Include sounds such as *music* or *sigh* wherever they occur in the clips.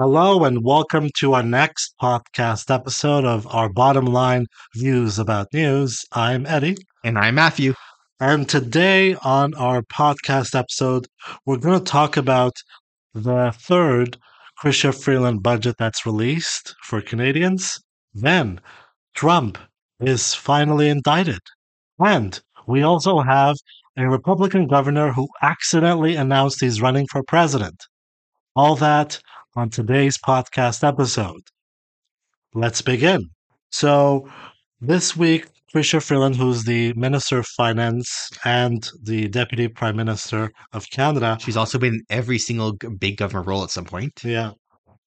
Hello and welcome to our next podcast episode of our bottom line views about news. I'm Eddie. And I'm Matthew. And today on our podcast episode, we're going to talk about the third Chrystia Freeland budget that's released for Canadians. Then Trump is finally indicted. And we also have a Republican governor who accidentally announced he's running for president. All that on today's podcast episode. Let's begin. So, this week, Chrystia Freeland, who's the Minister of Finance and the Deputy Prime Minister of Canada, She's also been in every single big government role at some point. yeah,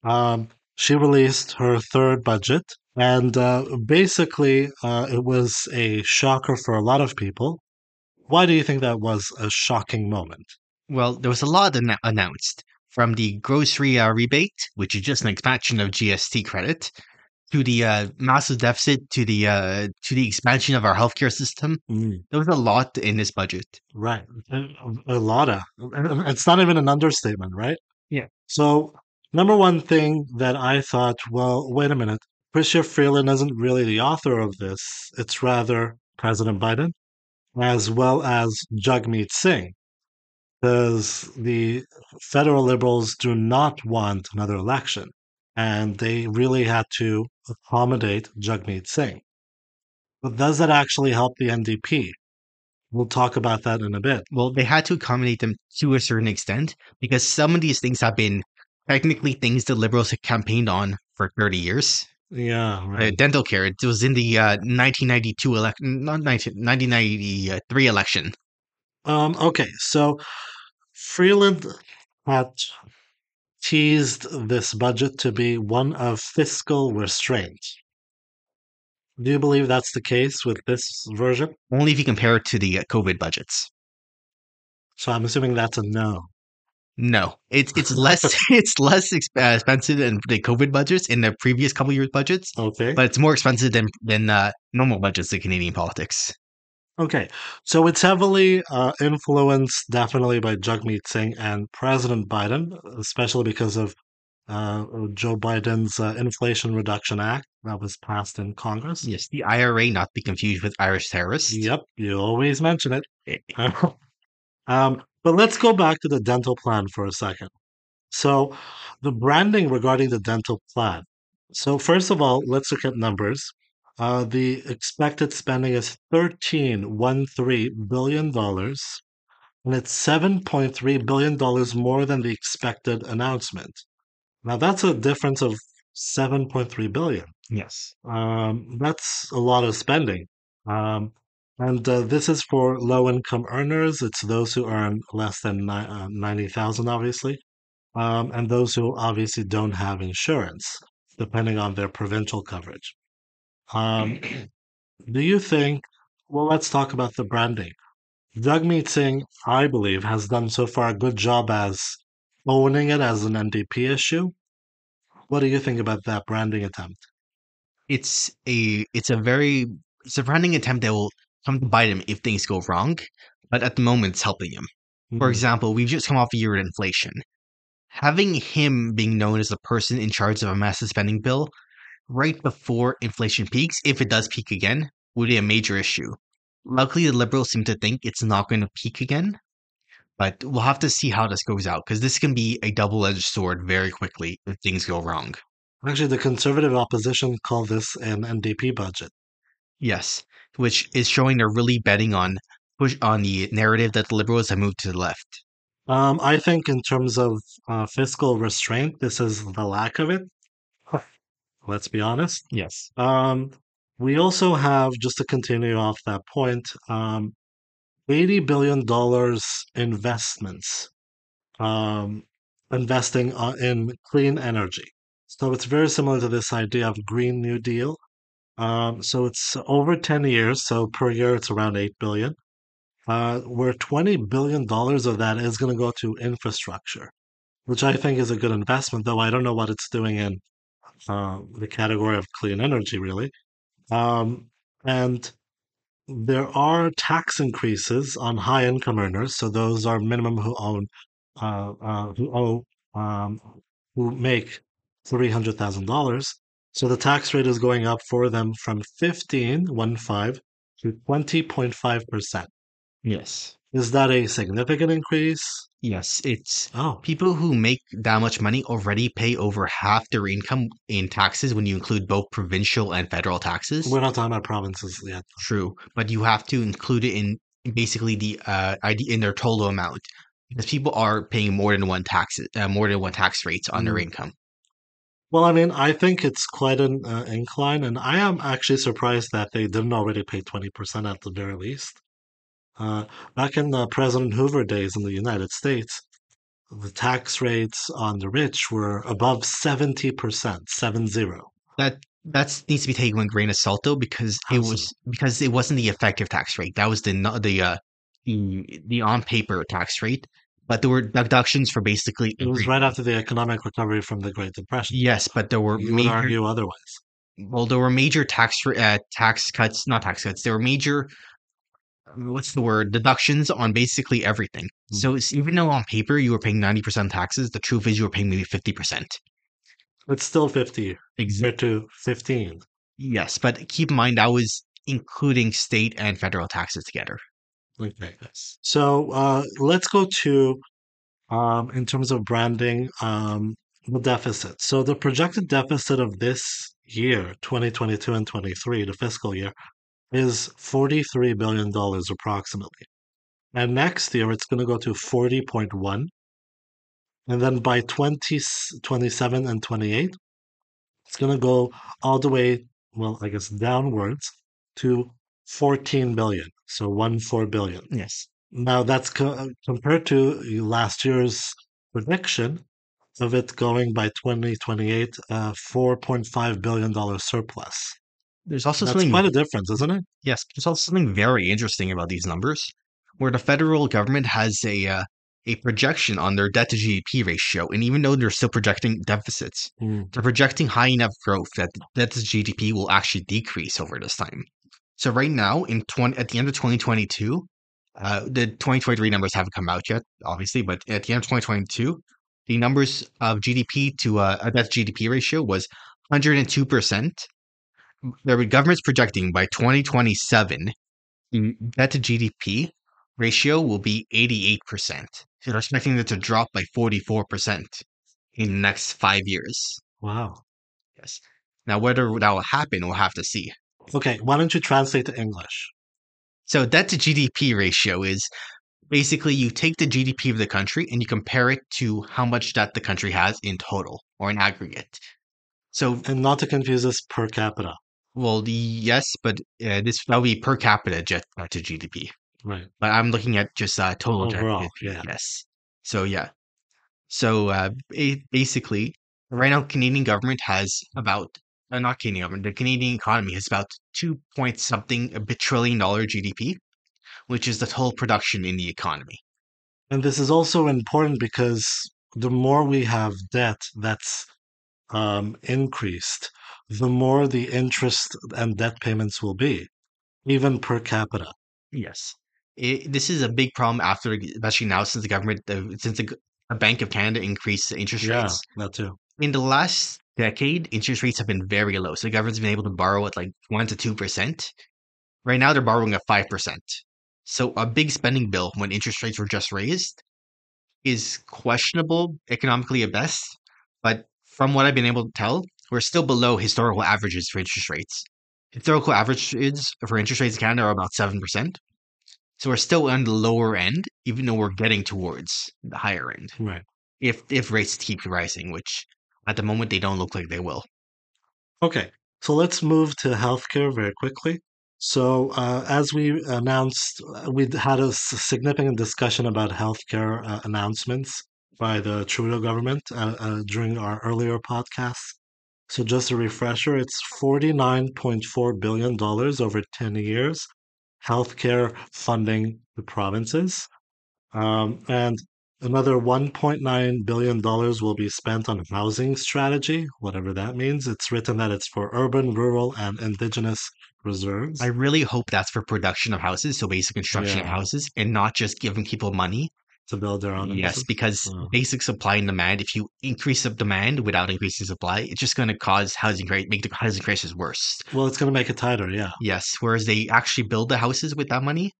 um, she released her third budget, and uh, basically, uh, it was a shocker for a lot of people. Why do you think that was a shocking moment? Well, there was a lot anno- announced from the grocery uh, rebate, which is just an expansion of GST credit, to the uh, massive deficit, to the uh, to the expansion of our healthcare system. There was a lot in this budget. Right. A, a lot of. It's not even an understatement, right? Yeah. So, number one thing that I thought, well, wait a minute. Chrystia Freeland isn't really the author of this. It's rather President Biden, as well as Jagmeet Singh, because the federal liberals do not want another election, and they really had to accommodate Jagmeet Singh. But does that actually help the NDP? We'll talk about that in a bit. Well, they had to accommodate them to a certain extent because some of these things have been technically things the liberals have campaigned on for 30 years. Yeah, Uh, right. dental care, it was in the uh, 1992 election, not 19, 1993 election. Um, okay, so Freeland had teased this budget to be one of fiscal restraint. Do you believe that's the case with this version? Only if you compare it to the uh, COVID budgets. So I'm assuming that's a no. No, it's it's less *laughs* *laughs* it's less exp- uh, expensive than the COVID budgets in the previous couple years budgets, Okay. but it's more expensive than than uh, normal budgets in Canadian politics. Okay, so it's heavily uh, influenced definitely by Jagmeet Singh and President Biden, especially because of uh, Joe Biden's uh, Inflation Reduction Act that was passed in Congress. Yes, the IRA, not to be confused with Irish terrorists. Yep, you always mention it. Eh, *laughs* um, but let's go back to the dental plan for a second. So, the branding regarding the dental plan. So, first of all, let's look at numbers. Uh, the expected spending is $13.13 billion, and it's $7.3 billion more than the expected announcement. Now, that's a difference of 7.3 billion. Yes. Um, that's a lot of spending. Um, and uh, this is for low income earners. It's those who earn less than ni- uh, 90,000, obviously, um, and those who obviously don't have insurance, depending on their provincial coverage. Um, *clears throat* do you think, well, let's talk about the branding. Jagmeet Singh, I believe, has done so far a good job as owning it as an NDP issue. What do you think about that branding attempt? It's a it's a very it's a branding attempt that will come to bite him if things go wrong, but at the moment it's helping him. For Mhm. example, we've just come off a year of inflation. Having him being known as the person in charge of a massive spending bill right before inflation peaks, if it does peak again, would be a major issue. Luckily, the Liberals seem to think it's not going to peak again, but we'll have to see how this goes out because this can be a double edged sword very quickly if things go wrong. Actually, the conservative opposition call this an NDP budget. Yes, which is showing they're really betting on push on the narrative that the Liberals have moved to the left. Um, I think in terms of uh, fiscal restraint, this is the lack of it. Let's be honest. Yes. Um, we also have, just to continue off that point, um, $80 billion investments, um, investing uh, in clean energy. So it's very similar to this idea of Green New Deal. Um, so it's over 10 years. So per year, it's around 8 billion. Uh, where 20 billion dollars of that is going to go to infrastructure, which I think is a good investment, though I don't know what it's doing in uh, the category of clean energy, really. Um, and there are tax increases on high income earners. So those are minimum who own, uh, uh, who owe, um, who make $300,000. So the tax rate is going up for them from 15, one five, to 20.5%. Yes. Is that a significant increase? Yes, it's Oh, people who make that much money already pay over half their income in taxes when you include both provincial and federal taxes. we're not talking about provinces yet. True, but you have to include it in basically the uh ID in their total amount because people are paying more than one tax uh, more than one tax rates on their Mm. income. Well, I mean, I think it's quite an uh, incline, and I am actually surprised that they didn't already pay 20% at the very least. Uh, back in the President Hoover days in the United States, the tax rates on the rich were above 70%, seven zero. That that needs to be taken with a grain of salt though because How it was because it wasn't the effective tax rate. That was the the uh the, the on paper tax rate, but there were deductions for basically It was right after the economic recovery from the Great Depression. Yes, but there were You would major argue otherwise. well, there were major tax uh, tax cuts, not tax cuts. There were major what's the word deductions on basically everything. Mm. So it's, even though on paper you were paying ninety percent taxes, the truth is you were paying maybe fifty percent. It's still 50 Exactly. compared to 15. Yes, but keep in mind that was including state and federal taxes together. Okay. So uh, let's go to, um, in terms of branding, um, the deficit. So the projected deficit of this year, 2022 and 23, the fiscal year, is $43 billion approximately. And next year, it's going to go to 40.1. And then by 20, 27 and 28, it's going to go all the way, well, I guess downwards to 14 billion. So 1 4 billion. Yes. Now that's co- compared to last year's prediction of it going by 2028, uh, 4.5 billion dollar surplus. There's also That's something quite a difference, isn't it? Yes, there's also something very interesting about these numbers, where the federal government has a uh, a projection on their debt to GDP ratio, and even though they're still projecting deficits, they're projecting high enough growth that the debt to GDP will actually decrease over this time. So right now, in 20, at the end of 2022, uh, the 2023 numbers haven't come out yet, obviously, but at the end of 2022, the numbers of GDP to uh, a debt to GDP ratio was 102 percent. The government's projecting by 2027, mm-hmm. the debt to GDP ratio will be 88%. So they're expecting it to drop by 44% in the next five years. Wow. Yes. Now, whether that will happen, we'll have to see. Okay, why don't you translate to English? So, debt to GDP ratio is basically you take the GDP of the country and you compare it to how much debt the country has in total or in aggregate. So, And not to confuse this per capita. Well, the yes, but uh, this that would be per capita debt uh, to GDP. Right. but I'm looking at just uh, total Overall, GDP, yeah. Yes. So yeah. So uh, basically, right now, Canadian government has about uh, not Canadian government, the Canadian economy has about two point something a bit trillion dollar GDP, which is the total production in the economy. And this is also important because the more we have debt that's um, increased, the more the interest and debt payments will be, even per capita. Yes. It, this is a big problem after, especially now since the government, uh, since the, Bank of Canada increased the interest Yeah, rates. that too. in the last decade, interest rates have been very low. So the government's been able to borrow at like one to two percent. Right now, they're borrowing at five percent. So a big spending bill when interest rates were just raised is questionable economically at best. But from what I've been able to tell, we're still below historical averages for interest rates. Historical averages for interest rates in Canada are about seven percent. So we're still on the lower end, even though we're getting towards the higher end Right. if if rates keep rising, which at the moment they don't look like they will. Okay, so let's move to healthcare very quickly. So, uh, as we announced, uh, we had a significant discussion about healthcare uh, announcements by the Trudeau government uh, uh, during our earlier podcasts. So, just a refresher, it's $49.4 billion over 10 years, healthcare funding the provinces. Um, and another $1.9 billion will be spent on housing strategy, whatever that means. It's written that it's for urban, rural, and indigenous reserves. I really hope that's for production of houses, so basic construction of houses, and not just giving people money to build their own. Yes, business? because Oh. basic supply and demand. If you increase the demand without increasing supply, it's just going to cause housing cri- make the housing crisis worse. Well, it's going to make it tighter. Yeah. Yes, whereas they actually build the houses with that money,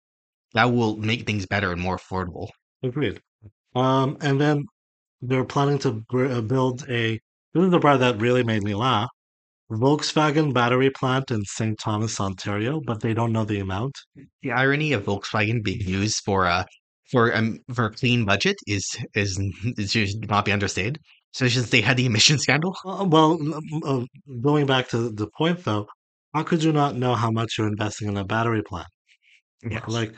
that will make things better and more affordable. Agreed. Um, and then they're planning to uh, build a. This is the part that really made me laugh. Volkswagen battery plant in St. Thomas, Ontario, but they don't know the amount. The irony of Volkswagen being used for a for um for a clean budget is is is should not be understated. So since they had the emission scandal, Uh, well, uh, going back to the point though, how could you not know how much you're investing in a battery plant? yes, Like,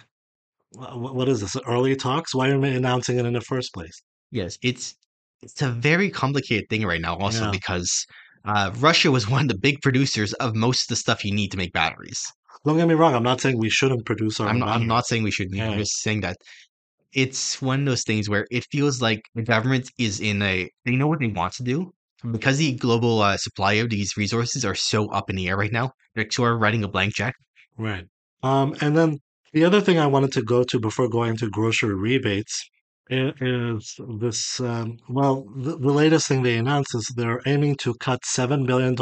wh- wh- what is this? Early talks? Why are you announcing it in the first place? yes, it's it's a very complicated thing right now. Also Yeah. because uh, Russia was one of the big producers of most of the stuff you need to make batteries. Don't get me wrong. I'm not saying we shouldn't produce our I'm not, I'm not saying we should. Yeah. I'm just saying that it's one of those things where it feels like the government is in a they know what they want to do because the global uh, supply of these resources are so up in the air right now. They're sort of writing a blank check. Right. Um, and then the other thing I wanted to go to before going to grocery rebates is this. Um, well, the, the latest thing they announced is they're aiming to cut $7 billion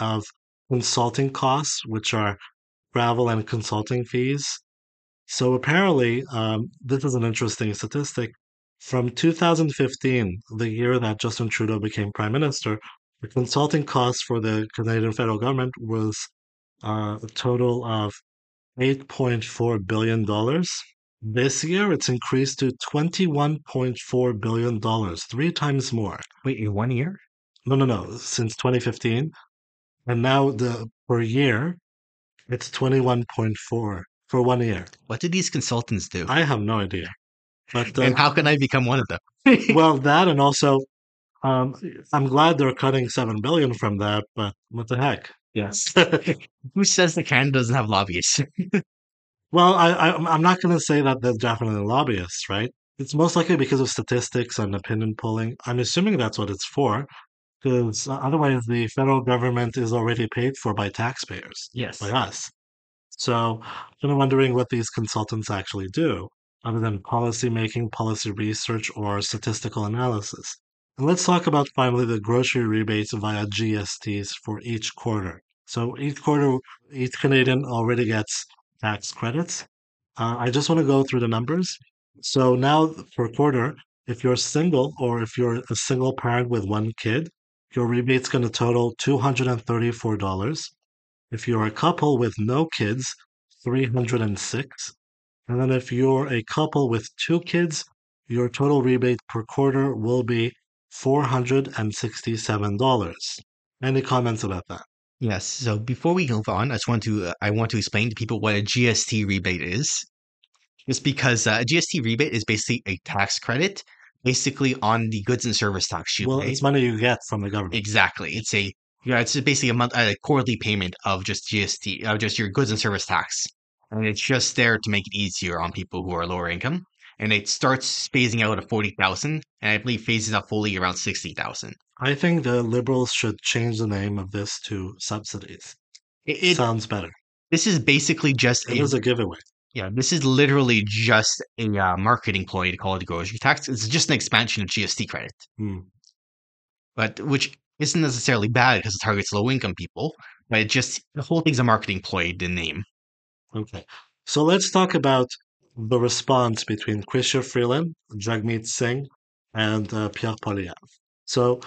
of consulting costs, which are travel and consulting fees. So apparently, um, this is an interesting statistic. From 2015, the year that Justin Trudeau became prime minister, the consulting costs for the Canadian federal government was uh, a total of $8.4 billion. This year, it's increased to $21.4 billion, three times more. Wait, in one year? No, no, no, since 2015. And now the per year, it's 21.4 for one year. What did these consultants do? I have no idea. But uh, and how can I become one of them? *laughs* well, that and also, um, I'm glad they're cutting seven billion from that. But what the heck? yes. *laughs* Who says that Canada doesn't have lobbyists? *laughs* well, I, I I'm not going to say that they're definitely lobbyists, right? It's most likely because of statistics and opinion polling. I'm assuming that's what it's for, because otherwise the federal government is already paid for by taxpayers, yes. by us. So I'm wondering what these consultants actually do, other than policy making, policy research, or statistical analysis. And let's talk about finally the grocery rebates via GSTs for each quarter. So each quarter, each Canadian already gets tax credits. Uh, I just want to go through the numbers. So now per quarter, if you're single or if you're a single parent with one kid, your rebate's going to total $234. If you're a couple with no kids, 306. And then if you're a couple with two kids, your total rebate per quarter will be $467. Any comments about that? Yes. So before we move on, I just want to uh, I want to explain to people what a GST rebate is. It's because uh, a GST rebate is basically a tax credit, basically on the goods and service tax you Well, pay. Well, it's money you get from the government. Exactly. It's a yeah. It's basically a month a quarterly payment of just GST, of just your goods and service tax, and it's just there to make it easier on people who are lower income. And it starts phasing out at forty thousand, and I believe phases out fully around sixty thousand. I think the liberals should change the name of this to subsidies. It, it Sounds better. this is basically just It a is a giveaway. Yeah, this is literally just a uh, marketing ploy to call it a grocery tax. It's just an expansion of GST credit, Hmm. but which isn't necessarily bad because it targets low income people. But it just the whole thing's a marketing ploy. The name. Okay. So let's talk about the response between Chrystia Freeland, Jagmeet Singh, and uh, Pierre Poilievre. So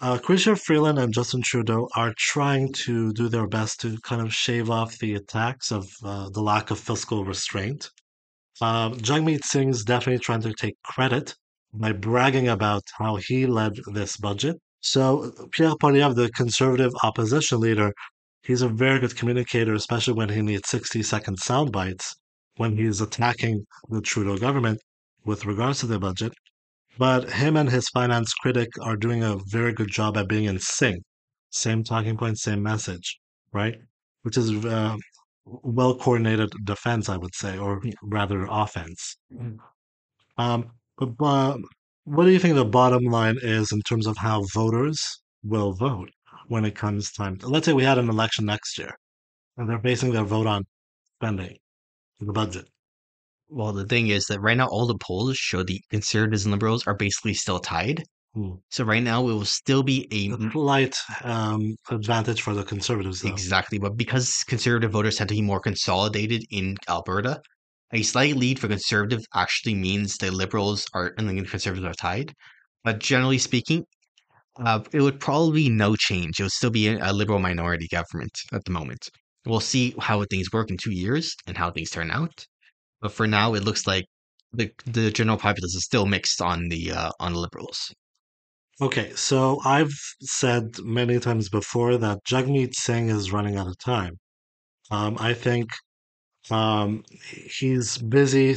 uh, Chrystia Freeland and Justin Trudeau are trying to do their best to kind of shave off the attacks of uh, the lack of fiscal restraint. Um, Jagmeet Singh's definitely trying to take credit by bragging about how he led this budget. So Pierre Poilievre, the conservative opposition leader, he's a very good communicator, especially when he needs 60 second sound bites when he's attacking the Trudeau government with regards to the budget. But him and his finance critic are doing a very good job at being in sync. Same talking point, same message, right? Which is uh, well coordinated defense, I would say, or rather offense. Um, but, but what do you think the bottom line is in terms of how voters will vote when it comes time? Let's say we had an election next year, and they're basing their vote on spending, the budget. Well, the thing is that right now all the polls show the conservatives and liberals are basically still tied. Hmm. So right now it will still be a A slight um, advantage for the conservatives, though. exactly, but because conservative voters tend to be more consolidated in Alberta, a slight lead for conservative actually means the liberals are and the conservatives are tied. But generally speaking, uh, it would probably be no change. It would still be a, liberal minority government at the moment. We'll see how things work in two years and how things turn out. But for now, it looks like the the general populace is still mixed on the uh, on liberals. Okay, so I've said many times before that Jagmeet Singh is running out of time. Um, I think um, he's busy.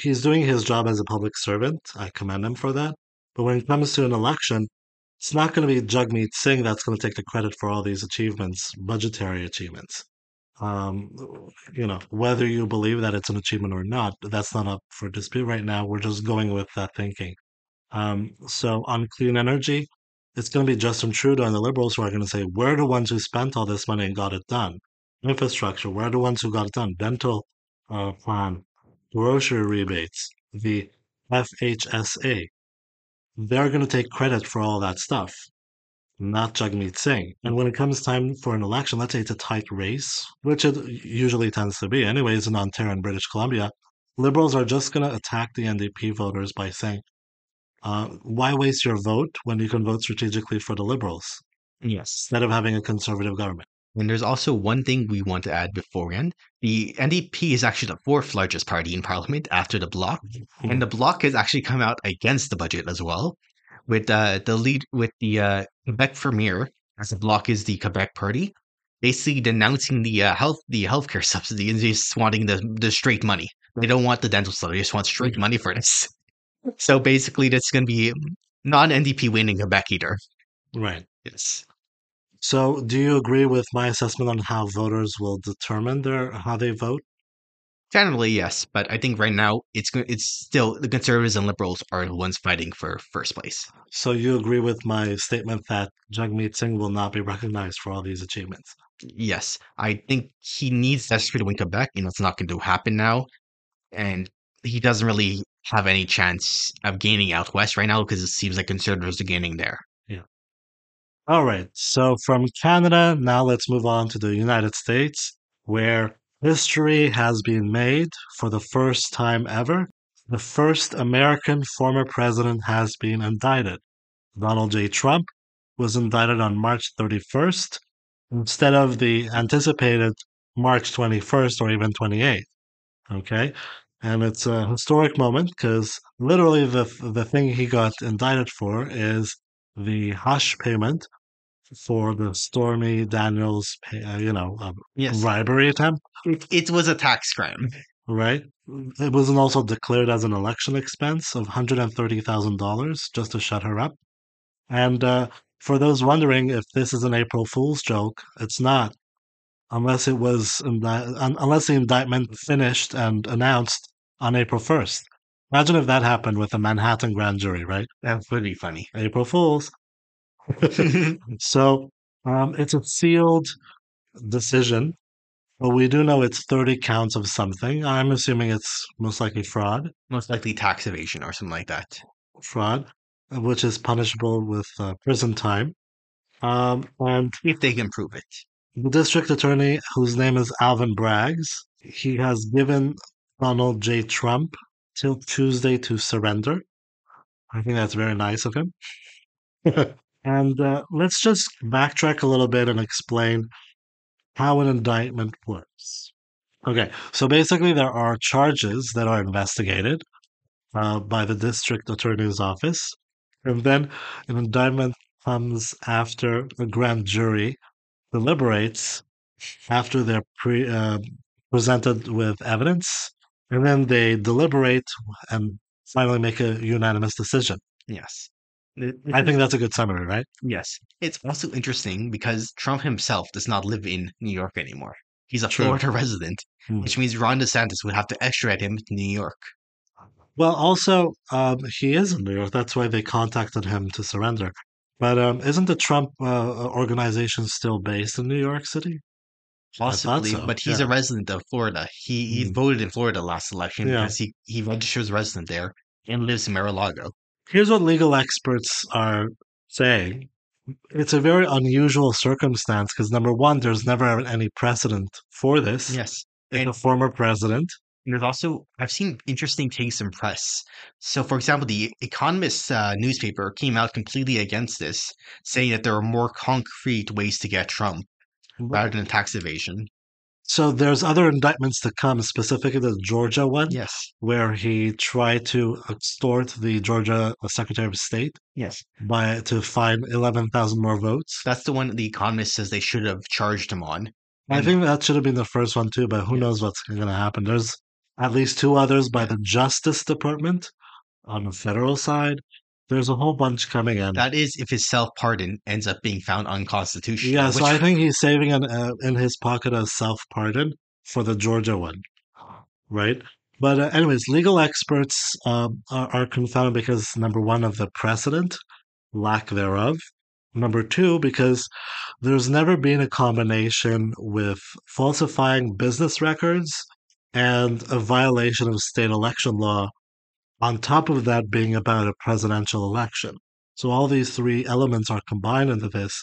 He's doing his job as a public servant. I commend him for that. But when it comes to an election, it's not going to be Jagmeet Singh that's going to take the credit for all these achievements, budgetary achievements. Um, you know, whether you believe that it's an achievement or not, that's not up for dispute right now. We're just going with that thinking. Um, so on clean energy, it's going to be Justin Trudeau and the Liberals who are going to say, we're the ones who spent all this money and got it done. Infrastructure, we're the ones who got it done. Dental uh, plan, grocery rebates, the FHSA. They're going to take credit for all that stuff, not Jagmeet Singh. And when it comes time for an election, let's say it's a tight race, which it usually tends to be, anyways, in Ontario and British Columbia, Liberals are just going to attack the NDP voters by saying, uh, why waste your vote when you can vote strategically for the Liberals Yes. instead of having a conservative government? And there's also one thing we want to add beforehand. The NDP is actually the fourth largest party in parliament after the Bloc, Hmm. and the Bloc has actually come out against the budget as well. With uh, the lead, with the uh, Quebec Premier, as the Bloc is the Quebec party, basically denouncing the uh, health, the healthcare *laughs* subsidy, and just wanting the the straight money. They don't want the dental stuff; they just want straight money for this. *laughs* So basically, that's going to be non NDP winning Quebec either. Right. Yes. So, do you agree with my assessment on how voters will determine their how they vote? Generally, yes, but I think right now it's it's still the conservatives and liberals are the ones fighting for first place. So, you agree with my statement that Jagmeet Singh will not be recognized for all these achievements? Yes, I think he needs desperately to win Quebec. You know, it's not going to happen now, and he doesn't really have any chance of gaining out west right now because it seems like conservatives are gaining there. All right. So, from Canada, now let's move on to the United States, where history has been made for the first time ever. The first American former president has been indicted. Donald J. Trump was indicted on March 31st instead of the anticipated March 21st or even 28th. Okay. And it's a historic moment because literally the, the thing he got indicted for is the hush payment for the Stormy Daniels, pay, uh, you know, uh, Yes, bribery attempt, it, it was a tax crime. right? It was also declared as an election expense of $130,000 just to shut her up. And uh, for those wondering if this is an April Fool's joke, it's not, unless it was indi- unless the indictment finished and announced on April 1st. Imagine if that happened with a Manhattan grand jury, right? That would be funny. April Fools. *laughs* so um, it's a sealed decision, but we do know it's 30 counts of something. I'm assuming it's most likely fraud, Most likely tax evasion or something like that. fraud, which is punishable with uh, prison time. Um, and If they can prove it. the district attorney, whose name is Alvin Braggs, he has given Donald J. Trump till Tuesday to surrender. I think that's very nice of him. *laughs* and uh, let's just backtrack a little bit and explain how an indictment works. Okay, so basically, there are charges that are investigated uh, by the district attorney's office, and then an indictment comes after the grand jury deliberates after they're pre, uh, presented with evidence, and then they deliberate and finally make a unanimous decision. Yes. I think that's a good summary, right? Yes. It's also interesting because Trump himself does not live in New York anymore. He's a True. Florida resident, Hmm. which means Ron DeSantis would have to extradite him to New York. Well, also, um, he is in New York. That's why they contacted him to surrender. But um, isn't the Trump uh, organization still based in New York City? Possibly, so, but he's yeah. a resident of Florida. He he Mm. voted in Florida last election Yeah. because he he registers resident there and lives in Mar-a-Lago. Here's what legal experts are saying. It's a very unusual circumstance because number one, there's never any precedent for this. Yes, It's and a former president. there's also I've seen interesting takes in press. So, for example, the Economist uh, newspaper came out completely against this, saying that there are more concrete ways to get Trump rather than tax evasion. So there's other indictments to come, specifically the Georgia one, Yes, where he tried to extort the Georgia uh, Secretary of State yes, by to find eleven thousand more votes. that's the one the Economist says they should have charged him on. I think that should have been the first one too, but who Yes. knows what's going to happen? There's at least two others by the Justice Department on the federal side. There's a whole bunch coming in. That is, if his self pardon ends up being found unconstitutional. yeah, so which- I think he's saving an, uh, in his pocket a self pardon for the Georgia one, right? But uh, anyways, legal experts um, are, are confounded because number one of the precedent, lack thereof. Number two, because there's never been a combination with falsifying business records and a violation of state election law, on top of that being about a presidential election. So all these three elements are combined into this,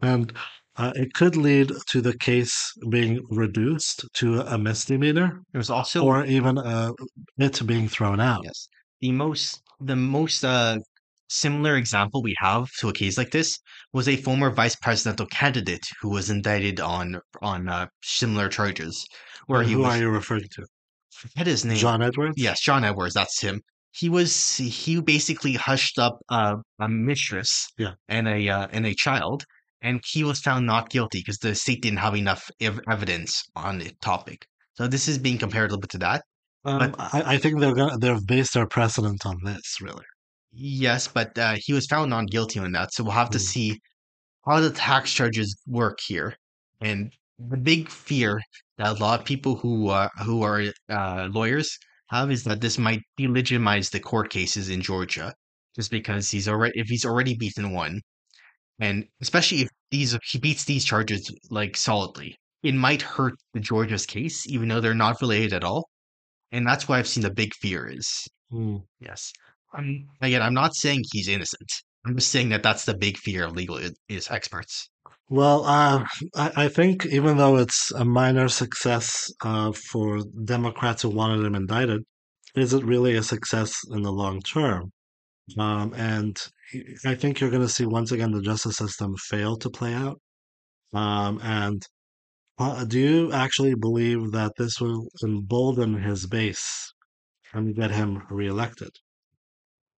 and uh, it could lead to the case being reduced to a misdemeanor There's also or even uh, it being thrown out. yes, the most the most uh, similar example we have to a case like this was a former vice presidential candidate who was indicted on on uh, similar charges, where he Who was are you referring to? Forget his name. John Edwards? Yes, John Edwards. That's him. He was he basically hushed up uh, a mistress Yeah. and a uh, and a child, and he was found not guilty because the state didn't have enough ev- evidence on the topic. So this is being compared a little bit to that. Um, I, I think they're gonna they've based their precedent on this, really. Yes, but uh, he was found not guilty on that. So we'll have to Mm. see how the tax charges work here. And the big fear that a lot of people who uh, who are uh, lawyers have is that this might delegitimize the court cases in Georgia, just because he's already if he's already beaten one, and especially if these he beats these charges like solidly, it might hurt the Georgia's case, even though they're not related at all. And that's why I've seen the big fear is Hmm. Yes. I'm again. I'm not saying he's innocent. I'm just saying that that's the big fear of legal is experts. Well, uh, I, I think even though it's a minor success uh, for Democrats who wanted him indicted, is it really a success in the long term? Um, and I think you're going to see once again the justice system fail to play out. Um, and uh, do you actually believe that this will embolden his base and get him reelected?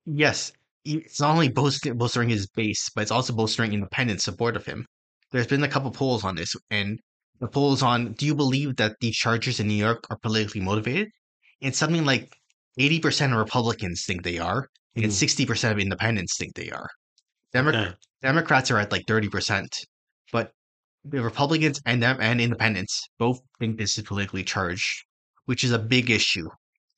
Yes, it's not only bolstering his base, but it's also bolstering independent support of him. There's been a couple polls on this, and the polls on do you believe that the charges in New York are politically motivated? And something like 80% of Republicans think they are, and Hmm. 60% of independents think they are. Demo- Okay. Democrats are at like 30%, but the Republicans and them and independents both think this is politically charged, which is a big issue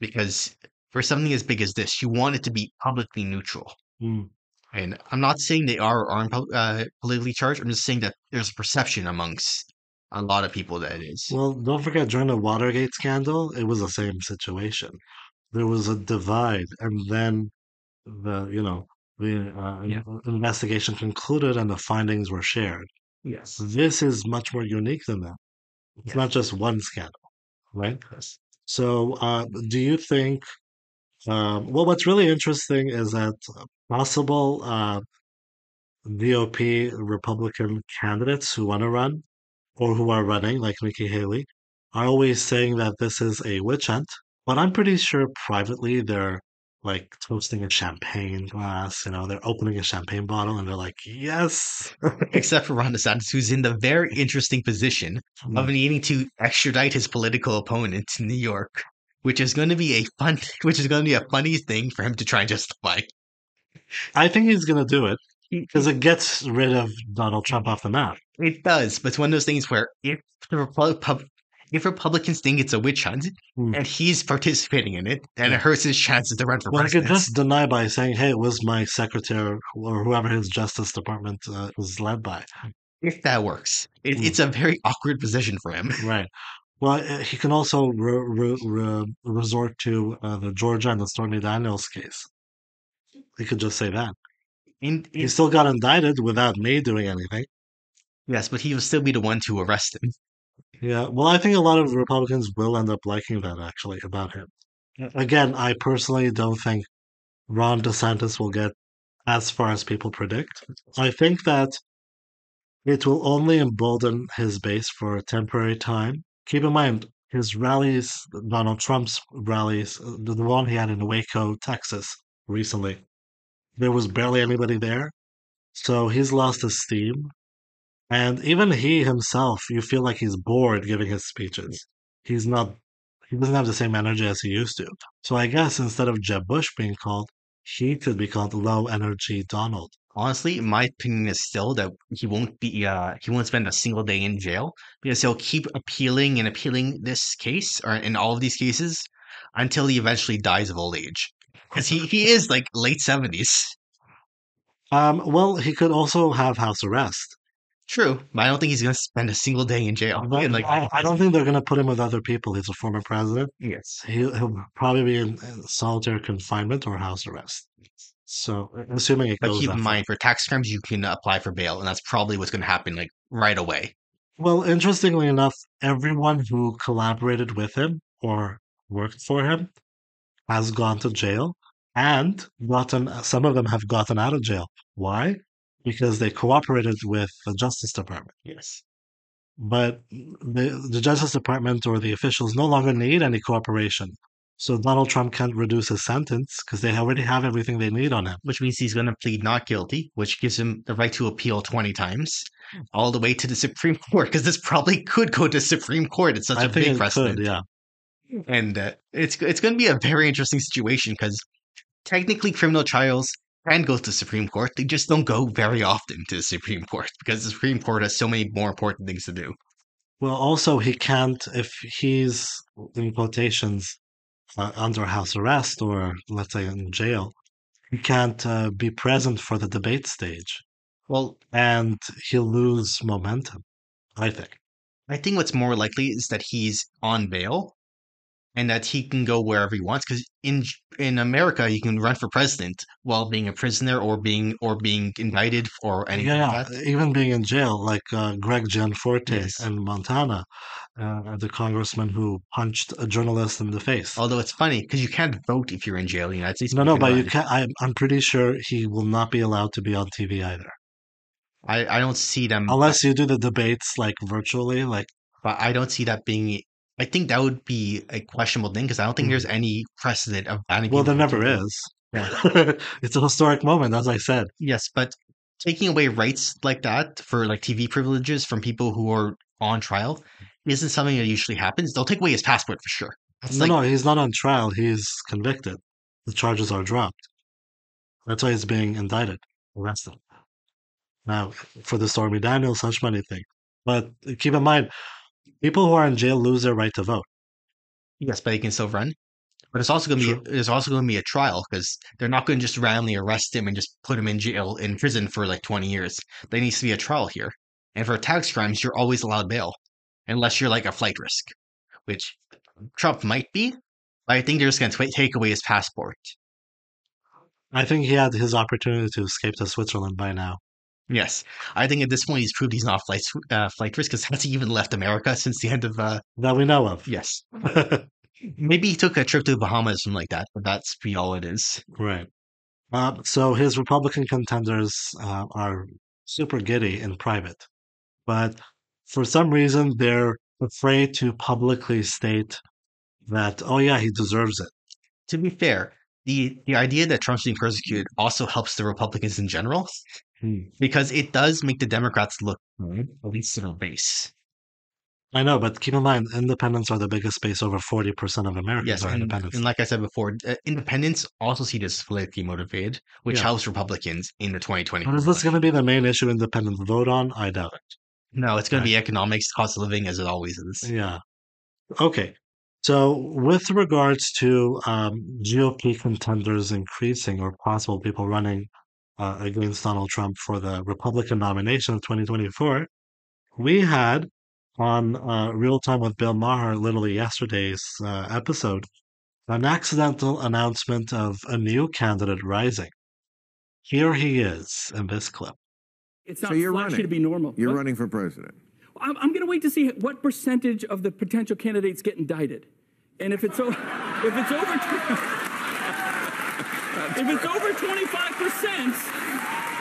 because for something as big as this, you want it to be publicly neutral. Hmm. And I'm not saying they are or aren't uh, politically charged. I'm just saying that there's a perception amongst a lot of people that it is. Well, don't forget during the Watergate scandal, it was the same situation. There was a divide, and then the you know the uh, Yeah. investigation concluded, and the findings were shared. yes. This is much more unique than that. It's Yes. not just one scandal, right? Yes. So, uh, do you think? Um, well, what's really interesting is that possible uh, GOP Republican candidates who want to run or who are running, like Nikki Haley, are always saying that this is a witch hunt. But I'm pretty sure privately they're like toasting a champagne glass, you know, they're opening a champagne bottle and they're like, yes. *laughs* Except for Ron DeSantis, who's in the very interesting position of needing to extradite his political opponent to New York, which is going to be a fun, *laughs* which is going to be a funny thing for him to try and justify. I think he's going to do it because it gets rid of Donald Trump off the map. It does, but it's one of those things where if the if Republicans think it's a witch hunt Hmm. and he's participating in it, then it hurts his chances to run for Well, he could president. just deny by saying, hey, it was my secretary or whoever his Justice Department uh, was led by. If that works, it, Mm. it's a very awkward position for him. Right. Well, uh, he can also re- re- re- resort to uh, the Georgia and the Stormy Daniels case. He could just say that. And He still got indicted without me doing anything. yes, but he will still be the one to arrest him. Yeah, well, I think a lot of Republicans will end up liking that actually about him. Mm. Again, I personally don't think Ron DeSantis will get as far as people predict. I think that it will only embolden his base for a temporary time. Keep in mind, his rallies, Donald Trump's rallies, the one he had in Waco, Texas recently, there was barely anybody there. So he's lost his steam. And even he himself, you feel like he's bored giving his speeches. He's not, he doesn't have the same energy as he used to. So I guess instead of Jeb Bush being called, he could be called low energy Donald. Honestly, my opinion is still that he won't be uh he won't spend a single day in jail because he'll keep appealing and appealing this case or in all of these cases until he eventually dies of old age. Because he, he is like late seventies. Um, well, he could also have house arrest. True, but I don't think he's gonna spend a single day in jail. But like I, I don't think they're going to put him with other people. He's a former president. yes. He'll, he'll probably be in, solitary confinement or house arrest. So, assuming it But goes keep in mind, for tax crimes, you can apply for bail, and that's probably what's going to happen like right away. Well, interestingly enough, everyone who collaborated with him or worked for him has gone to jail and gotten, some of them have gotten out of jail. Why? Because they cooperated with the Justice Department. Yes. But the, the Justice Department or the officials no longer need any cooperation. So Donald Trump can't reduce his sentence because they already have everything they need on him. Which means he's going to plead not guilty, which gives him the right to appeal 20 times, all the way to the Supreme *laughs* Court, because this probably could go to Supreme Court. It's such I a think big it precedent. could, yeah. And uh, it's, it's going to be a very interesting situation because technically criminal trials can go to the Supreme Court. They just don't go very often to the Supreme Court *laughs* because the Supreme Court has so many more important things to do. Well, also, he can't, if he's in quotations uh, under house arrest or let's say in jail, he can't uh, be present for the debate stage Well, and he'll lose momentum, I think. I think what's more likely is that he's on bail and that he can go wherever he wants because in in America you can run for president while being a prisoner or being or being indicted or anything yeah, like that. even being in jail, like uh, Greg Gianforte Yes. in Montana, uh, the congressman who punched a journalist in the face. Although it's funny because you can't vote if you're in jail in the United States. no, no, but you can't. I'm, I'm pretty sure he will not be allowed to be on TV either, I, I don't see them. unless you do the debates like virtually. Like, but I don't see that being. I think that would be a questionable thing because I don't think there's any precedent of banning. Mm. well, there never is. Yeah. *laughs* it's a historic moment, as I said. Yes, but taking away rights like that for like TV privileges from people who are on trial isn't something that usually happens. They'll take away his passport for sure. That's no, like, no, he's not on trial. He's convicted. The charges are dropped. That's why he's being indicted, arrested. Now, for the Stormy Daniels hush money thing. But keep in mind, people who are in jail lose their right to vote. yes, but he can still run. But it's also going to be there's also going to be a trial because they're not going to just randomly arrest him and just put him in jail in prison for like 20 years. There needs to be a trial here. And for tax crimes, you're always allowed bail unless you're like a flight risk, which Trump might be. But I think they're just going to take away his passport. I think he had his opportunity to escape to Switzerland by now. Yes, I think at this point he's proved he's not flight uh, flight risk because *laughs* hasn't even left America since the end of. Uh, That we know of. yes, *laughs* maybe he took a trip to the Bahamas or something like that, but that's be all it is. right. Uh, so his Republican contenders uh, are super giddy in private. But for some reason, they're afraid to publicly state that, oh, yeah, he deserves it. To be fair, the the idea that Trump's being persecuted also helps the Republicans in general because it does make the Democrats look good, at least in their base. I know, but keep in mind, independents are the biggest base. Over 40% of Americans Yes, are and, independents. and like I said before, uh, independents also see this politically motivated, which Yeah. helps Republicans in the 2020. But is this going to be the main issue independents vote on? I doubt it. No, it's going Right. to be economics, cost of living, as it always is. Yeah. Okay. So, with regards to um, GOP contenders increasing or possible people running uh, against Donald Trump for the Republican nomination of 2024, we had on uh, Real Time with Bill Maher, literally yesterday's uh, episode, an accidental announcement of a new candidate rising. Here he is in this clip. It's not So you're flashy running. to be normal. You're What? running for president. I'm, I'm going to wait to see what percentage of the potential candidates get indicted, and if it's o- *laughs* if it's over if it's over 25 percent,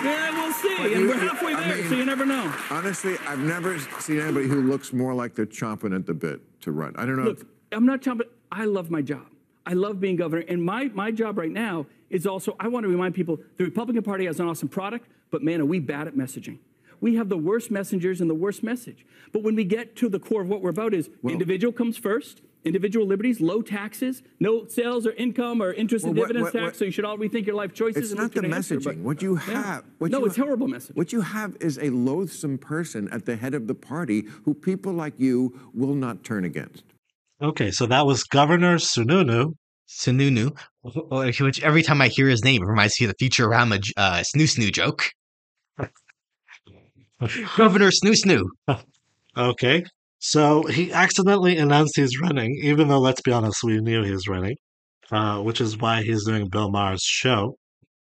then we'll see. But and you- we're halfway I there, mean- so you never know. Honestly, I've never seen anybody who looks more like they're chomping at the bit to run. I don't know. Look, I'm not chomping. I love my job. I love being governor, and my my job right now is also. I want to remind people the Republican Party has an awesome product, but man, are we bad at messaging. We have the worst messengers and the worst message. But when we get to the core of what we're about is individual comes first, individual liberties, low taxes, no sales or income or interest and Well, what- dividends what- tax. what- so you should all rethink your life choices. it's and not the New Hampshire, but- messaging. What you Yeah. have. What no, you it's ha- horrible messaging. What you have is a loathsome person at the head of the party who people like you will not turn against. Okay, so that was Governor Sununu. Sununu, which every time I hear his name, it reminds me of the Futurama uh, Snoo Snoo joke. *laughs* Governor Snoo Snoo. Okay, so he accidentally announced he's running, even though, let's be honest, we knew he was running, uh, which is why he's doing Bill Maher's show.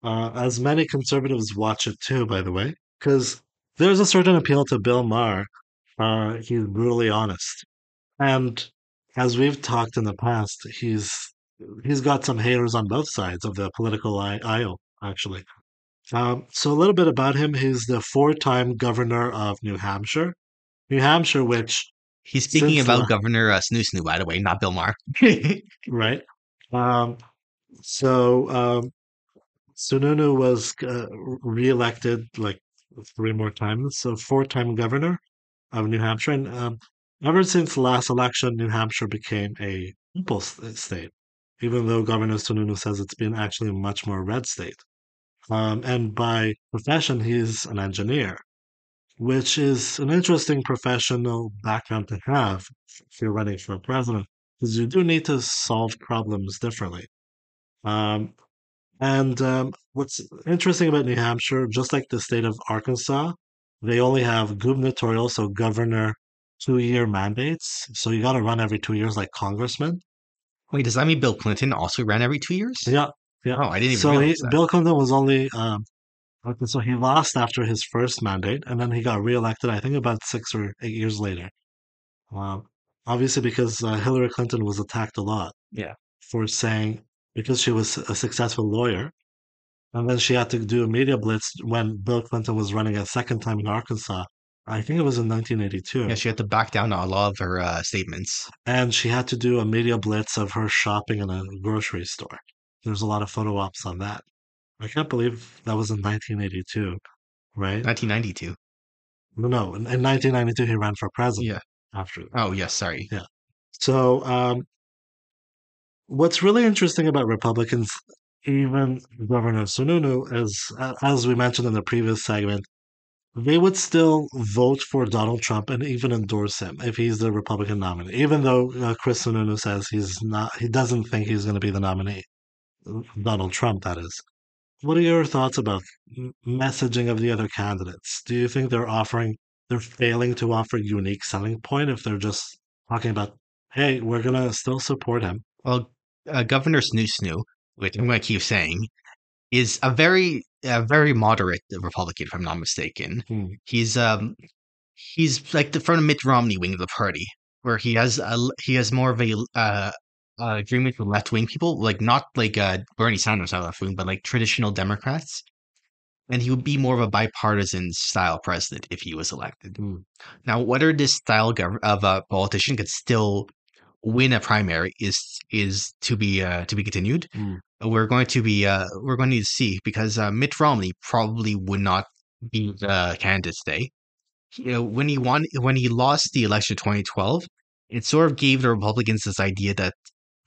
Uh, as many conservatives watch it too, by the way, because there's a certain appeal to Bill Maher. Uh, he's brutally honest, and as we've talked in the past, he's he's got some haters on both sides of the political aisle, actually. Um, so a little bit about him: he's the four-time governor of New Hampshire. New Hampshire, which He's speaking about la- Governor uh, Snoo Snoo, by the way, not Bill Maher. *laughs* right? Um, so um, Sununu was uh, reelected like three more times, so four-time governor of New Hampshire. And um, ever since the last election, New Hampshire became a purple state, even though Governor Sununu says it's been actually a much more red state. Um, and by profession, he's an engineer, which is an interesting professional background to have if you're running for president, because you do need to solve problems differently. Um, and um, what's interesting about New Hampshire, just like the state of Arkansas, they only have gubernatorial, so governor, two year mandates. So you got to run every two years like congressman. Wait, does that mean Bill Clinton also ran every two years? Yeah. Yeah. Oh, I didn't even so he. Bill Clinton was only um, so he lost after his first mandate, and then he got reelected. I think about six or eight years later. Um, obviously, because uh, Hillary Clinton was attacked a lot. Yeah. For saying because she was a successful lawyer, and then she had to do a media blitz when Bill Clinton was running a second time in Arkansas. I think it was in 1982. Yeah, she had to back down on a lot of her uh, statements. and she had to do a media blitz of her shopping in a grocery store. There's a lot of photo ops on that. I can't believe that was in 1982, right? 1992. No, no, in, in 1992 he ran for president. Yeah. After that. Oh, yes, sorry. Yeah. So, um, what's really interesting about Republicans, even Governor Sununu, is as we mentioned in the previous segment, they would still vote for Donald Trump and even endorse him if he's the Republican nominee, even though uh, Chris Sununu says he's not, he doesn't think he's going to be the nominee. Donald Trump, that is. What are your thoughts about messaging of the other candidates? Do you think they're offering, they're failing to offer unique selling point if they're just talking about, hey, we're gonna still support him? Well, uh, Governor Snoo Snoo, which I'm going to keep saying, is a very, a very moderate Republican, if I'm not mistaken. Hmm. He's um, he's like the from the Mitt Romney wing of the party, where he has a he has more of a uh, uh agreement with left wing people, like not like uh Bernie Sanders not left wing, but like traditional Democrats. And he would be more of a bipartisan style president if he was elected. Hmm. Now, whether this style of a politician could still win a primary is is to be uh, to be continued. Hmm. We're going to be uh, we're going to need to see because uh, Mitt Romney probably would not be the candidate today. You know, when he won when he lost the election in 2012, it sort of gave the Republicans this idea that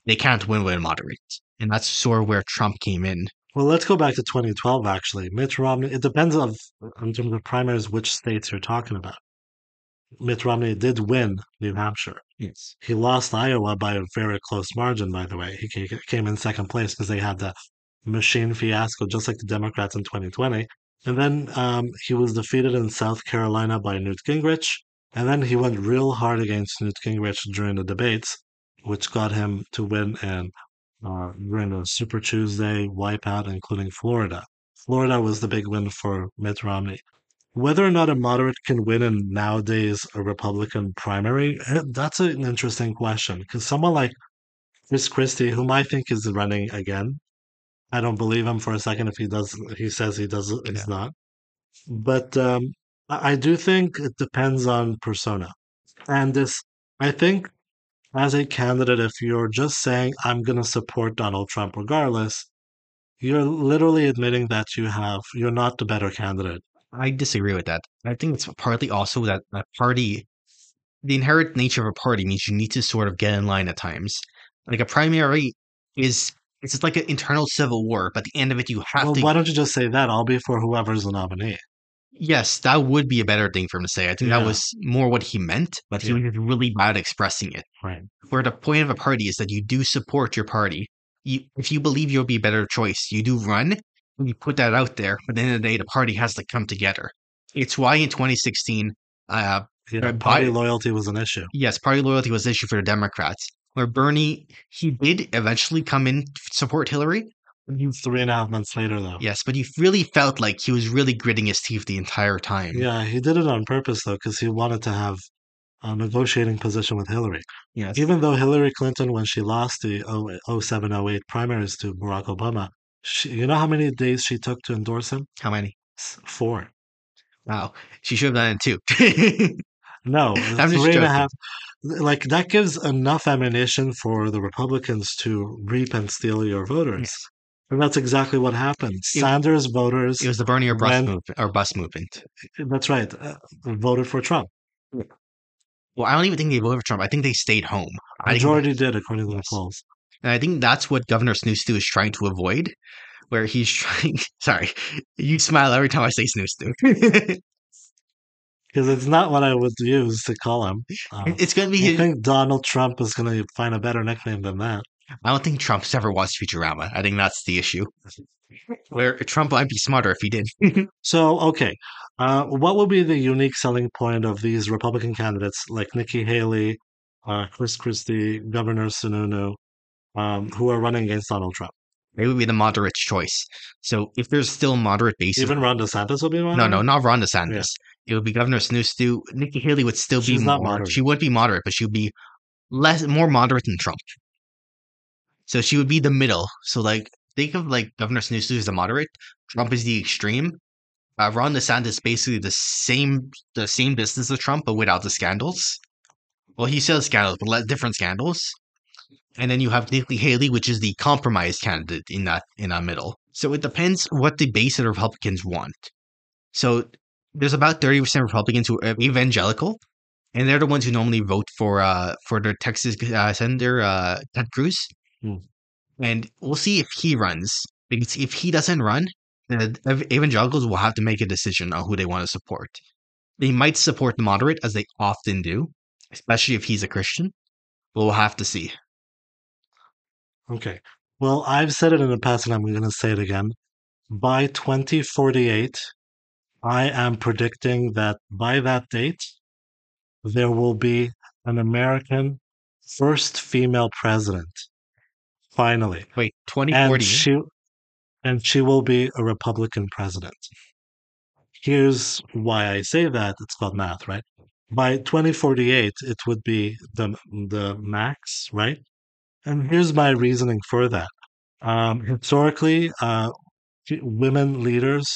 they can't win with a moderate, and that's sort of where Trump came in. Well, let's go back to 2012, actually. Mitt Romney, it depends of, in terms of primaries, which states you're talking about. Mitt Romney did win New Hampshire. Yes. He lost Iowa by a very close margin, by the way. He came in second place because they had the machine fiasco, just like the Democrats in 2020. And then um, he was defeated in South Carolina by Newt Gingrich. And then he went real hard against Newt Gingrich during the debates, which got him to win in uh, during the Super Tuesday wipeout, including Florida. Florida was the big win for Mitt Romney. Whether or not a moderate can win in nowadays a Republican primary, eh, that's an interesting question. Because someone like Chris Christie, whom I think is running again, I don't believe him for a second if he does. He says he does. He's not. But um, I do think it depends on persona, and this. I think as a candidate, if you're just saying I'm going to support Donald Trump regardless, you're literally admitting that you have you're not the better candidate. I disagree with that. I think it's partly also that a party, the inherent nature of a party means you need to sort of get in line at times. Like a primary is it's just like an internal civil war, but at the end of it, you have Well, to. why don't you just say that? I'll be for whoever's the nominee. Yes, that would be a better thing for him to say. I think that was more what he meant, but he Yeah. was really bad at expressing it. Right. Where the point of a party is that you do support your party. You, if you believe you'll be a better choice, you do run and you put that out there. But at the end of the day, the party has to come together. It's why in 2016, uh, Yeah, Uh, party loyalty was an issue. yes, party loyalty was an issue for the Democrats. Where Bernie, he did eventually come in support Hillary. Three and a half months later, though. Yes, but he really felt like he was really gritting his teeth the entire time. Yeah, he did it on purpose though, because he wanted to have a negotiating position with Hillary. Yes. Even though Hillary Clinton, when she lost the 07 08 primaries to Barack Obama, she, you know how many days she took to endorse him? How many? Four. Wow. She should have done it too. *laughs* No, I'm just and a half. Like that gives enough ammunition for the Republicans to reap and steal your voters. And that's exactly what happened. It- Sanders voters, it was the Bernie or Bust When- movement or Bust movement. that's right, uh, voted for Trump. Well, I don't even think they voted for Trump. I think they stayed home. Majority did, according to the polls. And I think that's what Governor Snoostu is trying to avoid, where he's trying. *laughs* Sorry, you smile every time I say Snoostu. *laughs* Because it's not what I would use to call him. Uh, it's going to be. I His, think Donald Trump is going to find a better nickname than that. I don't think Trump's ever watched Futurama. I think that's the issue. Where Trump might be smarter if he did. *laughs* So, okay, uh, what would be the unique selling point of these Republican candidates like Nikki Haley, uh, Chris Christie, Governor Sununu, um, who are running against Donald Trump? they would be the moderate choice. So if there's still moderate bases, Even Ron DeSantis will be one. no, no, not Ron DeSantis. Yeah. It would be Governor Snoostu. Nikki Haley would still She's be not more. moderate. She would be moderate, but she would be less, more moderate than Trump. So she would be the middle. So like, think of like Governor Snoostu as the moderate. Trump is the extreme. Uh, Ron DeSantis basically the same, the same distance as Trump, but without the scandals. Well, he has scandals, but different scandals. And then you have Nikki Haley, which is the compromise candidate in that in that middle. So it depends what the base of the Republicans want. So there's about thirty percent Republicans who are evangelical, and they're the ones who normally vote for uh for their Texas uh, Senator uh, Ted Cruz. Hmm. And we'll see if he runs because if he doesn't run, the evangelicals will have to make a decision on who they want to support. They might support the moderate as they often do, especially if he's a Christian. But we'll have to see. Okay. Well, I've said it in the past and I'm going to say it again. By 2048, I am predicting that by that date, there will be an American first female president. Finally. Wait, 2040. And she, and she will be a Republican president. Here's why I say that. It's called math, right? By 2048, it would be the, the max, right? And here's my reasoning for that. Um, historically, uh, women leaders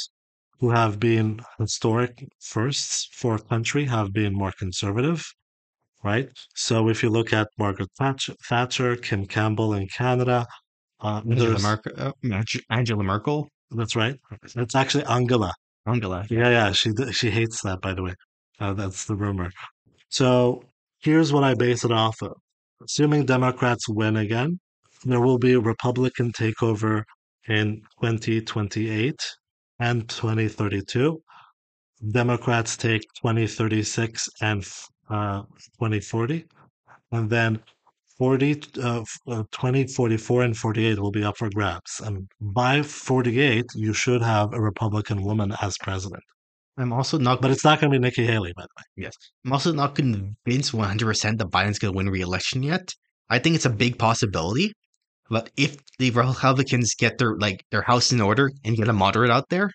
who have been historic firsts for a country have been more conservative, right? So if you look at Margaret Thatcher, Thatcher Kim Campbell in Canada, uh, Angela Merkel, uh, Angela Merkel, that's right. It's actually Angela. Angela. Yeah, yeah. She she hates that, by the way. Uh, that's the rumor. So here's what I base it off of. Assuming Democrats win again, there will be a Republican takeover in 2028 and 2032. Democrats take 2036 and 2040. And then 40, uh, uh, 20, 44, and 48 will be up for grabs. And by 48, you should have a Republican woman as president. I'm also not, But it's not going to be Nikki Haley, by the way. yes, I'm also not convinced 100% that Biden's going to win re-election yet. I think it's a big possibility, but if the Republicans get their like their house in order and get a moderate out there,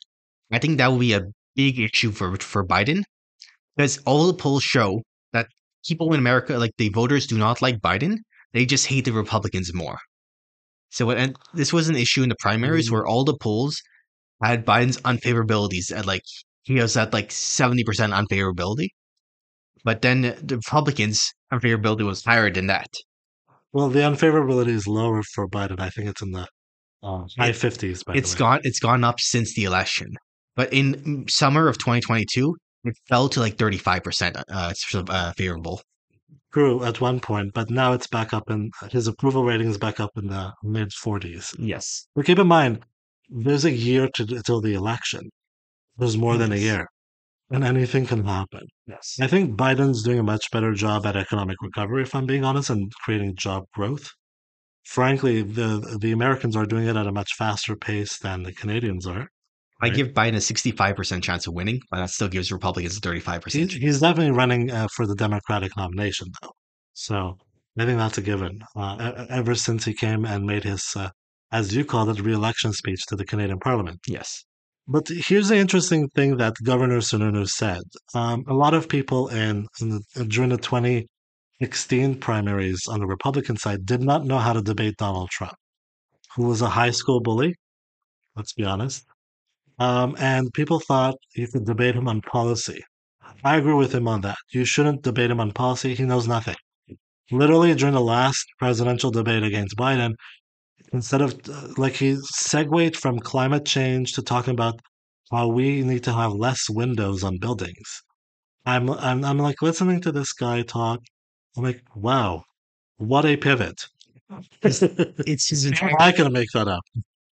I think that will be a big issue for for Biden because all the polls show that people in America, like the voters, do not like Biden. They just hate the Republicans more. So, and this was an issue in the primaries where all the polls had Biden's unfavorabilities at like he was at like seventy percent unfavorability, but then the Republicans' unfavorability was higher than that. Well, the unfavorability is lower for Biden. I think it's in the uh, high 50s, by It's the way. gone. It's gone up since the election, but in mm, summer of 2022, it fell to like 35 percent uh, sort of, uh, favorable. Grew at one point, but now it's back up in his approval rating is back up in the mid 40s. Yes, But keep in mind, there's a year to till the election. There's more than a year, and anything can happen. yes, I think Biden's doing a much better job at economic recovery, if I'm being honest, and creating job growth. Frankly, the the Americans are doing it at a much faster pace than the Canadians are. I Right. give Biden a 65 percent chance of winning, but that still gives Republicans a 35%. he's definitely running uh, for the Democratic nomination, though. So I think that's a given. Uh, ever since he came and made his, uh, as you called it, re-election speech to the Canadian Parliament. Yes, But here's the interesting thing that Governor Sununu said. Um, a lot of people in, in the, during the 2016 primaries on the Republican side did not know how to debate Donald Trump, who was a high school bully. Let's be honest. Um, and people thought you could debate him on policy. I agree with him on that. You shouldn't debate him on policy. He knows nothing. Literally, during the last presidential debate against Biden, instead of uh, like he segued from climate change to talking about how we need to have less windows on buildings. I'm I'm I'm like listening to this guy talk. I'm like, wow, what a pivot. it's his entire I can make that up.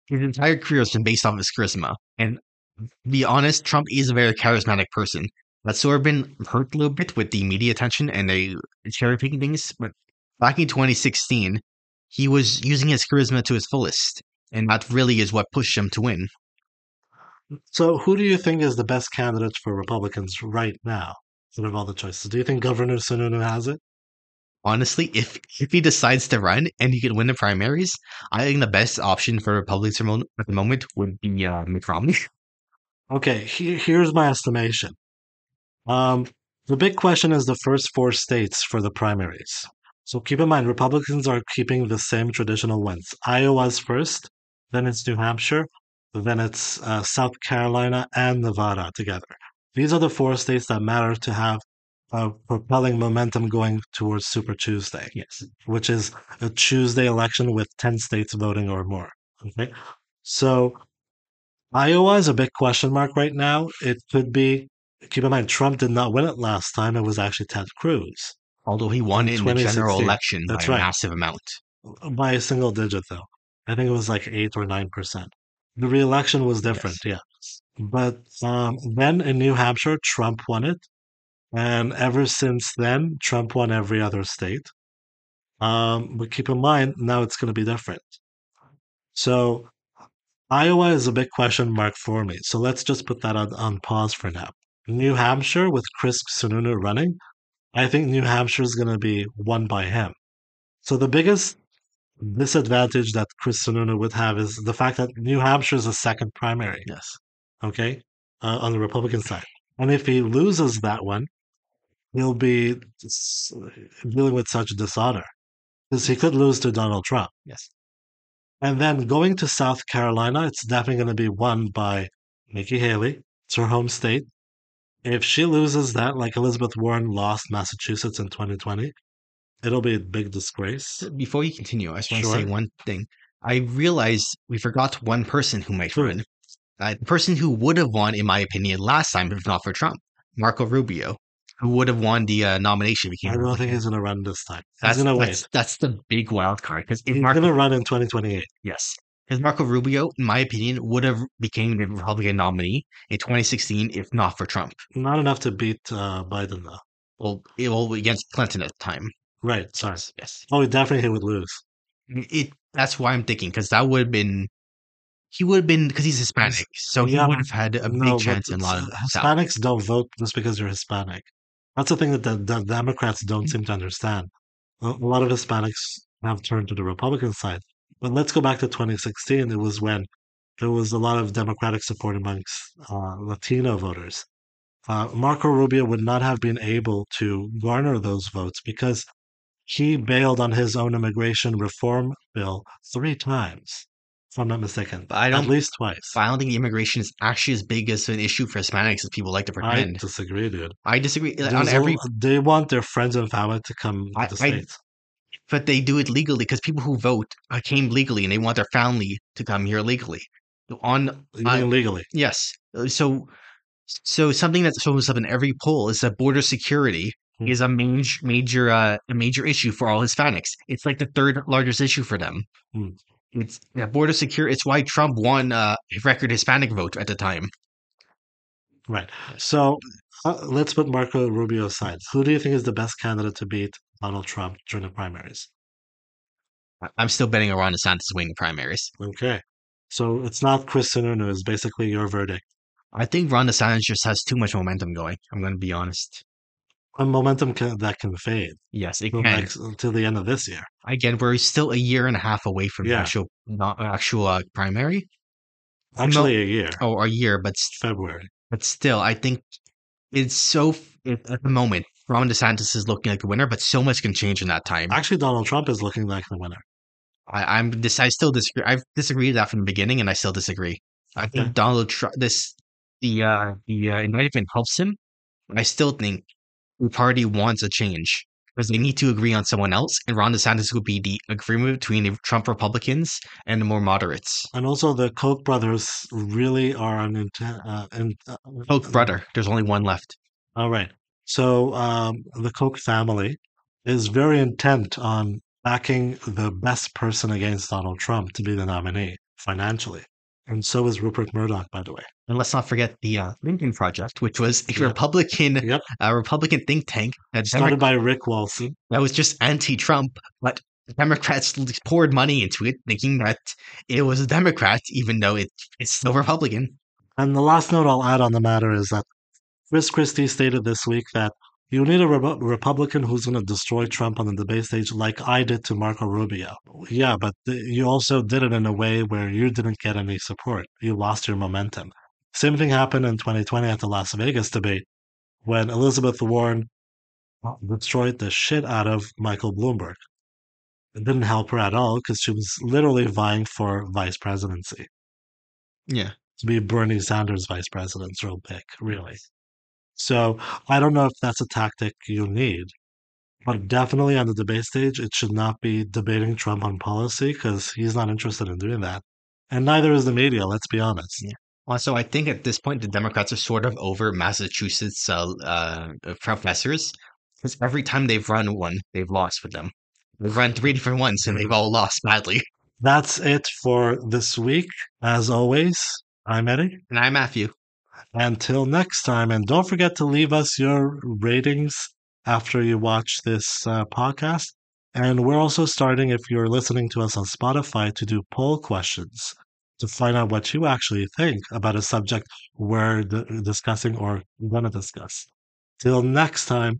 His entire career has been based off his charisma. And to be honest, Trump is a very charismatic person. That's sort of been hurt a little bit with the media attention and they cherry picking things. But back in 2016, he was using his charisma to his fullest. And that really is what pushed him to win. So, who do you think is the best candidate for Republicans right now out of all the choices? Do you think Governor Sununu has it? Honestly, if if he decides to run and he can win the primaries, I think the best option for Republicans at the moment would be uh, Mitt Romney. *laughs* Okay, he, here's my estimation. Um, the big question is the first four states for the primaries. So keep in mind, Republicans are keeping the same traditional ones. Iowa's first, then it's New Hampshire, then it's uh, South Carolina and Nevada together. These are the four states that matter to have uh, propelling momentum going towards Super Tuesday, Yes. which is a Tuesday election with 10 states voting or more. Okay. So Iowa is a big question mark right now. It could be, keep in mind, Trump did not win it last time. It was actually Ted Cruz Although he won in the general election That's by right. a massive amount. by a single digit, though. I think it was like 8 or 9%. The reelection was different, yeah. But um, then in New Hampshire, Trump won it. And ever since then, Trump won every other state. Um, but keep in mind, now it's going to be different. So Iowa is a big question mark for me. So let's just put that on, on pause for now. New Hampshire with Chris Sununu running, I think New Hampshire is going to be won by him. So the biggest disadvantage that Chris Sununu would have is the fact that New Hampshire is a second primary Yes. okay, uh, on the Republican side. And if he loses that one, he'll be dealing with such dishonor because he could lose to Donald Trump. Yes. And then going to South Carolina, it's definitely going to be won by Nikki Haley. It's her home state. If she loses that, like Elizabeth Warren lost Massachusetts in 2020, it'll be a big disgrace. Before you continue, I just want to say one thing. I realized we forgot one person who might run. Uh, the person who would have won, in my opinion, last time, if not for Trump, Marco Rubio, who would have won the uh, nomination. if he I don't think he's going to run this time. that's, he's going to wait. that's, the big wild card. Because if He's Marco, going to run in 2028. yes, because Marco Rubio, in my opinion, would have became the Republican nominee in 2016 if not for Trump. Not enough to beat uh, Biden, though. Well, it, well against Clinton at the time. Right. Sorry. Yes, yes. Oh, definitely he would lose. It that's why I'm thinking because that would have been he would have been because he's Hispanic, so he Yeah, would have had a big No, chance in a lot of it's- South. Hispanics don't vote just because you're Hispanic. That's the thing that the, the Democrats don't seem to understand. A, lot of Hispanics have turned to the Republican side. But let's go back to 2016. It was when there was a lot of Democratic support amongst uh, Latino voters. Uh, Marco Rubio would not have been able to garner those votes because he bailed on his own immigration reform bill three times, if I'm not mistaken. But I At don't- least twice. I don't think immigration is actually as big as an issue for Hispanics as people like to pretend. I disagree, dude. I, disagree There's on every, a- they want their friends and family to come I- to the I- states. but they do it legally because people who vote came legally and they want their family to come here legally. On You uh, legally? yes, Uh, so so something that shows up in every poll is that border security Hmm. is a major major uh, a major issue for all Hispanics. It's like the third largest issue for them. Hmm. It's yeah, border secure. It's why Trump won uh, a record Hispanic vote at the time. Right. So uh, let's put Marco Rubio aside. Who do you think is the best candidate to beat Donald Trump during the primaries? I'm still betting on Ron DeSantis winning the primaries. Okay. So it's not Chris Sununu, is basically your verdict. I think Ron DeSantis just has too much momentum going. I'm going to be honest. A momentum can, that can fade Yes, it till can. next- until the end of this year. Again, we're still a year and a half away from the Yeah. actual not actual uh, primary. Actually, a year. Oh, a year, but February. but still, I think it's so it, at the moment. Ron DeSantis is looking like the winner, but so much can change in that time. Actually, Donald Trump is looking like the winner. I, I'm this. I still disagree. I've disagreed with that from the beginning, and I still disagree. I think Okay. Donald Trump. This the uh, the uh, indictment helps him. I still think the party wants a change because they need to agree on someone else, and Ron DeSantis would be the agreement between the Trump Republicans and the more moderates. And also, the Koch brothers really are an intent. Uh, in, uh, Koch brother. There's only one left. All right. So um, the Koch family is very intent on backing the best person against Donald Trump to be the nominee financially. And so is Rupert Murdoch, by the way. And let's not forget the uh, Lincoln Project, which was a. Republican, Yep. a Republican think tank that Started by Rick Wilson. that was just anti-Trump, but Democrats poured money into it, thinking that it was a Democrat, even though it, it's still Republican. And the last note I'll add on the matter is that Chris Christie stated this week that you need a Repu- Republican who's going to destroy Trump on the debate stage, like I did to Marco Rubio. Yeah, but th- you also did it in a way where you didn't get any support. You lost your momentum. Same thing happened in 2020 at the Las Vegas debate when Elizabeth Warren destroyed the shit out of Michael Bloomberg. It didn't help her at all because she was literally vying for vice presidency Yeah. to be Bernie Sanders vice president's real pick, really. So I don't know if that's a tactic you need, but definitely on the debate stage, it should not be debating Trump on policy because he's not interested in doing that. And neither is the media, let's be honest. Yeah. Also, I think at this point the Democrats are sort of over Massachusetts uh, uh, professors because every time they've run one, they've lost with them. They've run three different ones and they've all lost badly. That's it for this week. As always, I'm Eddie. And I'm Matthew. Until next time, and don't forget to leave us your ratings after you watch this uh, podcast. And we're also starting, if you're listening to us on Spotify, to do poll questions to find out what you actually think about a subject we're discussing or going to discuss. Till next time,